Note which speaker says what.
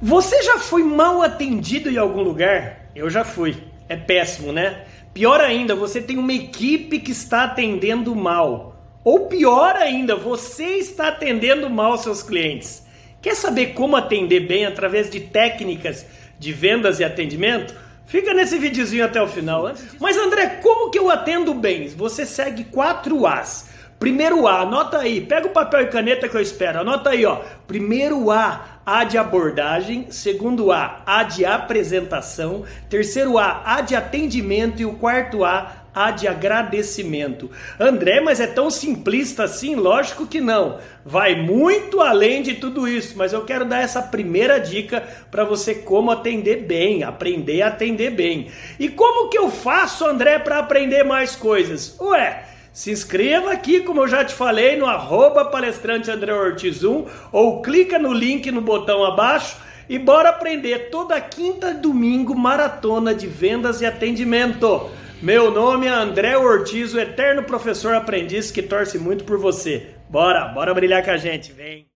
Speaker 1: Você já foi mal atendido em algum lugar? Eu já fui. É péssimo, né? Pior ainda, você tem uma equipe que está atendendo mal. Ou pior ainda, você está atendendo mal seus clientes. Quer saber como atender bem através de técnicas de vendas e atendimento? Fica nesse videozinho até o final. Mas André, como que eu atendo bem? Você segue 4 As. Primeiro A, anota aí, pega o papel e caneta que eu espero, anota aí, ó. Primeiro A, A de abordagem, segundo A, A de apresentação, terceiro A, A de atendimento e o quarto A, A de agradecimento. André, mas é tão simplista assim? Lógico que não. Vai muito além de tudo isso, mas eu quero dar essa primeira dica para você como atender bem, aprender a atender bem. E como que eu faço, André, para aprender mais coisas? Ué, se inscreva aqui, como eu já te falei, no arroba palestrante André Ortiz 1, ou clica no link no botão abaixo e bora aprender toda quinta e domingo maratona de vendas e atendimento. Meu nome é André Ortiz, o eterno professor aprendiz que torce muito por você. Bora, bora brilhar com a gente, vem!